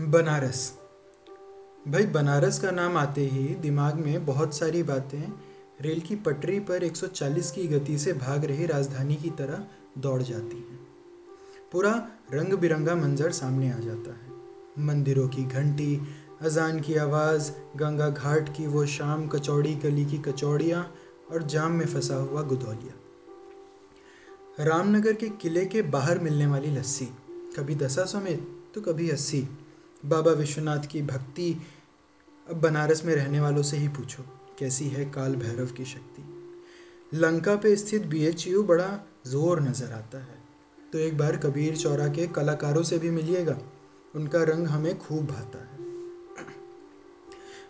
बनारस। भाई, बनारस का नाम आते ही दिमाग में बहुत सारी बातें रेल की पटरी पर 140 की गति से भाग रही राजधानी की तरह दौड़ जाती हैं। पूरा रंग बिरंगा मंजर सामने आ जाता है। मंदिरों की घंटी, अजान की आवाज़, गंगा घाट की वो शाम कचौड़ी, गली की कचौड़ियाँ और जाम में फंसा हुआ गुदौलिया। रामनगर के किले के बाहर मिलने वाली लस्सी, कभी दसा समेत तो कभी अस्सी। बाबा विश्वनाथ की भक्ति, अब बनारस में रहने वालों से ही पूछो, कैसी है काल भैरव की शक्ति? लंका पे स्थित बीएचयू बड़ा ज़ोर नज़र आता है। तो एक बार कबीर चौरा के कलाकारों से भी मिलिएगा, उनका रंग हमें खूब भाता है।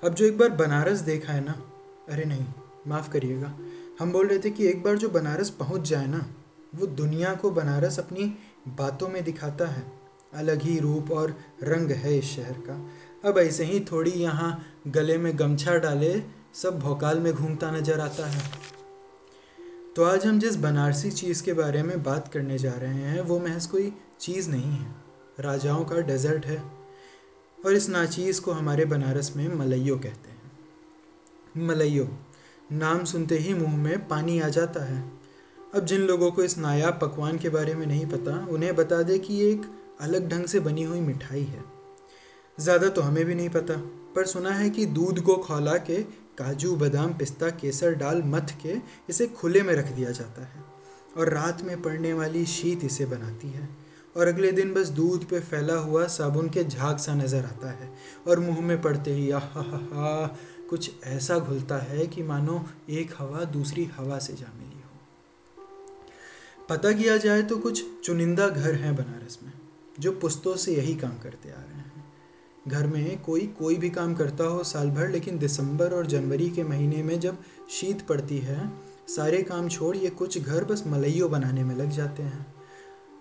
अब जो एक बार बनारस देखा है ना, अरे नहीं, माफ़ करिएगा, हम बोल रहे थे कि एक बार जो बनारस पहुँच जाए ना, वो दुनिया को बनारस अपनी बातों में दिखाता है। अलग ही रूप और रंग है इस शहर का। अब ऐसे ही थोड़ी यहाँ गले में गमछा डाले, सब भोकाल में घूमता नज़र आता है। तो आज हम जिस बनारसी चीज़ के बारे में बात करने जा रहे हैं, वो महज कोई चीज़ नहीं है। राजाओं का डेजर्ट है और इस नाचीज़ को हमारे बनारस में मलइयो कहते हैं। मलइयो, नाम सुनते ही मुँह में पानी आ जाता है। अब जिन लोगों को इस नायाब पकवान के बारे में नहीं पता, उन्हें बता दे कि एक अलग ढंग से बनी हुई मिठाई है। ज़्यादा तो हमें भी नहीं पता, पर सुना है कि दूध को खौला के काजू, बादाम, पिस्ता, केसर डाल मथ के इसे खुले में रख दिया जाता है और रात में पड़ने वाली शीत इसे बनाती है और अगले दिन बस दूध पे फैला हुआ साबुन के झाग सा नज़र आता है और मुँह में पड़ते ही आह हा कुछ ऐसा घुलता है कि मानो एक हवा दूसरी हवा से जा मिली हो। पता किया जाए तो कुछ चुनिंदा घर हैं बनारस में। जो पुस्तों से यही काम करते आ रहे हैं। घर में कोई कोई भी काम करता हो साल भर लेकिन दिसंबर और जनवरी के महीने में जब शीत पड़ती है, सारे काम छोड़ ये कुछ घर बस मलइयो बनाने में लग जाते हैं।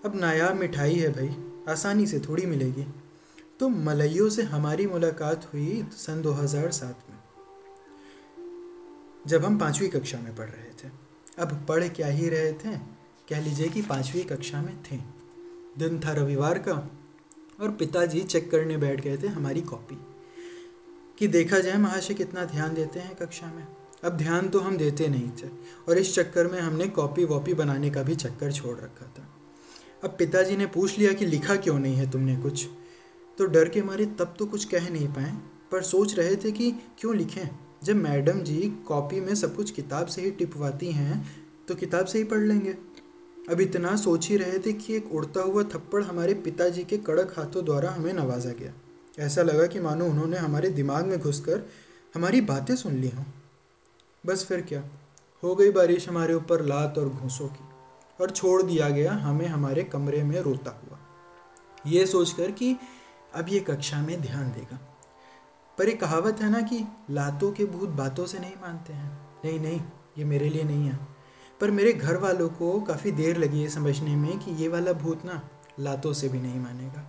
अब नायाब मिठाई है भाई, आसानी से थोड़ी मिलेगी। तो मलइयो से हमारी मुलाकात हुई सन 2007 में, जब हम पाँचवीं कक्षा में पढ़ रहे थे। अब पढ़ क्या ही रहे थे? कह लीजिए कि पाँचवीं कक्षा में थे। दिन था रविवार का और पिताजी चेक करने बैठ गए थे हमारी कॉपी कि देखा जाए महाशय कितना ध्यान देते हैं कक्षा में। अब ध्यान तो हम देते नहीं थे और इस चक्कर में हमने कॉपी वॉपी बनाने का भी चक्कर छोड़ रखा था। अब पिताजी ने पूछ लिया कि लिखा क्यों नहीं है तुमने कुछ? तो डर के मारे तब तो कुछ कह नहीं पाए, पर सोच रहे थे कि क्यों लिखें? जब मैडम जी कॉपी में सब कुछ किताब से ही टिपवाती हैं तो किताब से ही पढ़ लेंगे। अब इतना सोच ही रहे थे कि एक उड़ता हुआ थप्पड़ हमारे पिताजी के कड़क हाथों द्वारा हमें नवाजा गया। ऐसा लगा कि मानो उन्होंने हमारे दिमाग में घुसकर हमारी बातें सुन ली हों। बस फिर क्या? हो गई बारिश हमारे ऊपर लात और घूसों की, और छोड़ दिया गया हमें हमारे कमरे में रोता हुआ। ये सोचकर कि अब ये कक्षा में ध्यान देगा। पर एक कहावत है ना कि, लातों के भूत बातों से नहीं मानते हैं। नहीं नहीं, ये मेरे लिए नहीं है। पर मेरे घर वालों को काफ़ी देर लगी है समझने में कि ये वाला भूत ना लातों से भी नहीं मानेगा।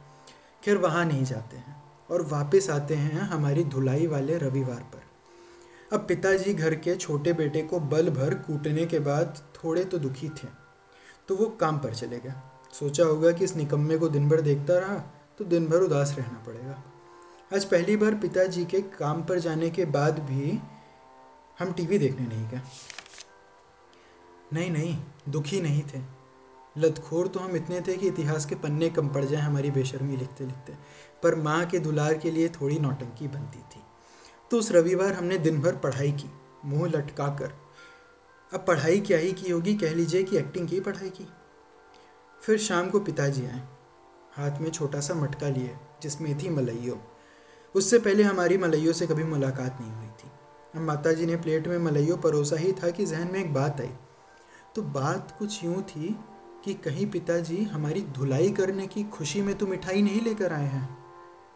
खैर, वहाँ नहीं जाते हैं और वापस आते हैं हमारी धुलाई वाले रविवार पर। अब पिताजी घर के छोटे बेटे को बल भर कूटने के बाद थोड़े तो दुखी थे तो वो काम पर चले गए। सोचा होगा कि इस निकम्मे को दिन भर देखता रहा तो दिन भर उदास रहना पड़ेगा। आज पहली बार पिताजी के काम पर जाने के बाद भी हम टीवी देखने नहीं गए। नहीं नहीं, दुखी नहीं थे। लतखोर तो हम इतने थे कि इतिहास के पन्ने कम पड़ जाए हमारी बेशर्मी लिखते लिखते, पर माँ के दुलार के लिए थोड़ी नौटंकी बनती थी। तो उस रविवार हमने दिन भर पढ़ाई की, मुँह लटका कर अब पढ़ाई क्या ही की होगी, कह लीजिए कि एक्टिंग की पढ़ाई की। फिर शाम को पिताजी आए, हाथ में छोटा सा मटका लिए, जिसमें थी मलइयो उससे पहले हमारी मलइयो से कभी मुलाकात नहीं हुई थी। अब माता जी ने प्लेट में मलइयो परोसा ही था कि जहन में एक बात आई तो बात कुछ यूँ थी कि कहीं पिताजी, हमारी धुलाई करने की खुशी में तो मिठाई नहीं लेकर आए हैं।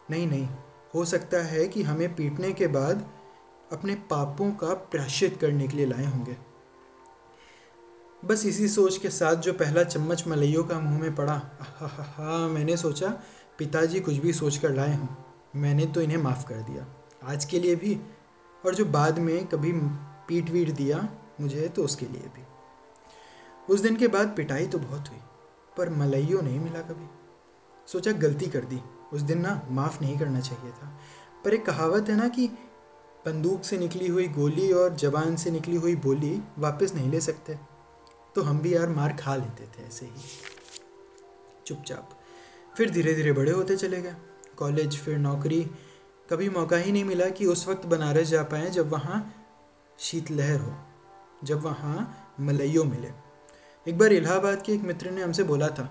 नहीं नहीं, हो सकता है कि हमें पीटने के बाद अपने पापों का प्राश्चित करने के लिए लाए होंगे। बस इसी सोच के साथ जो पहला चम्मच मलइयों का मुँह में पड़ा हा मैंने सोचा पिताजी कुछ भी सोच कर लाए हों। मैंने तो इन्हें माफ़ कर दिया, आज के लिए भी, और जो बाद में कभी पीट वीट दिया मुझे तो उसके लिए भी। उस दिन के बाद पिटाई तो बहुत हुई, पर मलइयो नहीं मिला कभी। सोचा गलती कर दी, उस दिन ना माफ़ नहीं करना चाहिए था। पर एक कहावत है ना कि बंदूक से निकली हुई गोली और जबान से निकली हुई बोली वापस नहीं ले सकते। तो हम भी यार मार खा लेते थे ऐसे ही। चुपचाप। फिर धीरे धीरे बड़े होते चले गए। कॉलेज, फिर नौकरी। कभी मौका ही नहीं मिला कि उस वक्त बनारस जा पाएँ जब वहाँ शीतलहर हो, जब वहाँ मलइयो मिले। एक बार इलाहाबाद के एक मित्र ने हमसे बोला था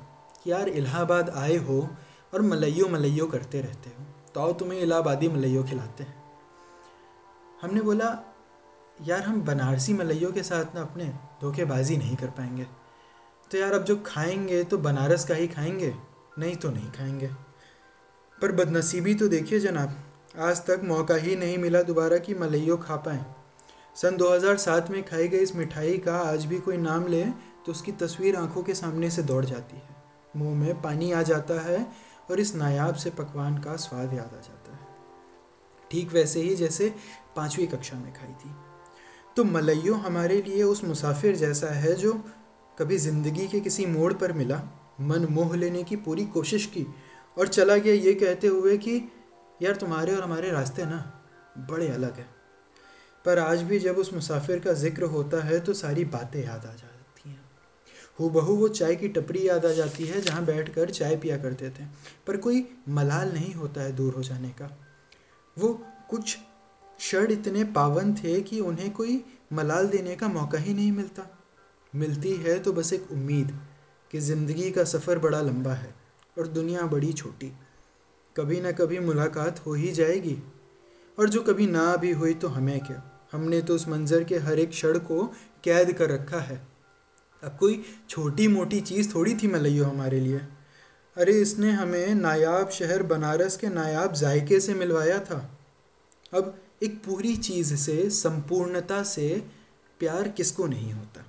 कि यार, इलाहाबाद आए हो और मलइयो मलइयो करते रहते हो तो आओ तुम्हें इलाहाबादी मलैयो खिलाते हैं। हमने बोला, यार, हम बनारसी मलइयों के साथ ना अपने धोखेबाजी नहीं कर पाएँगे। तो यार, अब जो खाएँगे तो बनारस का ही खाएँगे, नहीं तो नहीं खाएँगे। पर बदनसीबी तो देखिए जनाब, आज तक मौका ही नहीं मिला दोबारा कि मलइयो खा पाएँ। सन 2007 में खाई गई इस मिठाई का आज भी कोई नाम ले तो उसकी तस्वीर आँखों के सामने से दौड़ जाती है। मुँह में पानी आ जाता है और इस नायाब से पकवान का स्वाद याद आ जाता है। ठीक वैसे ही जैसे पाँचवीं कक्षा में खाई थी। तो मलइयो हमारे लिए उस मुसाफिर जैसा है जो कभी ज़िंदगी के किसी मोड़ पर मिला, मन मोह लेने की पूरी कोशिश की और चला गया ये कहते हुए कि, यार तुम्हारे और हमारे रास्ते ना बड़े अलग हैं। पर आज भी जब उस मुसाफिर का ज़िक्र होता है तो सारी बातें याद आ जाती हो बहू वो चाय की टपरी याद आ जाती है जहाँ बैठ कर चाय पिया करते थे। पर कोई मलाल नहीं होता है दूर हो जाने का। वो कुछ क्षण इतने पावन थे कि उन्हें कोई मलाल देने का मौका ही नहीं मिलता। मिलती है तो बस एक उम्मीद कि ज़िंदगी का सफ़र बड़ा लंबा है और दुनिया बड़ी छोटी। कभी ना कभी मुलाकात हो ही जाएगी। और जो कभी ना भी हुई तो हमें क्या? हमने तो उस मंज़र के हर एक क्षण को कैद कर रखा है। अब कोई छोटी मोटी चीज़ थोड़ी थी मलइयो हमारे लिए। अरे इसने हमें नायाब शहर बनारस के नायाब जायके से मिलवाया था। अब एक पूरी चीज़ से, संपूर्णता से प्यार किसको नहीं होता?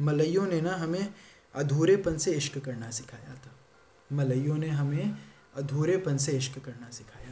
मलइयों ने ना हमें अधूरेपन से इश्क करना सिखाया था। मलइयों ने हमें अधूरेपन से इश्क करना सिखाया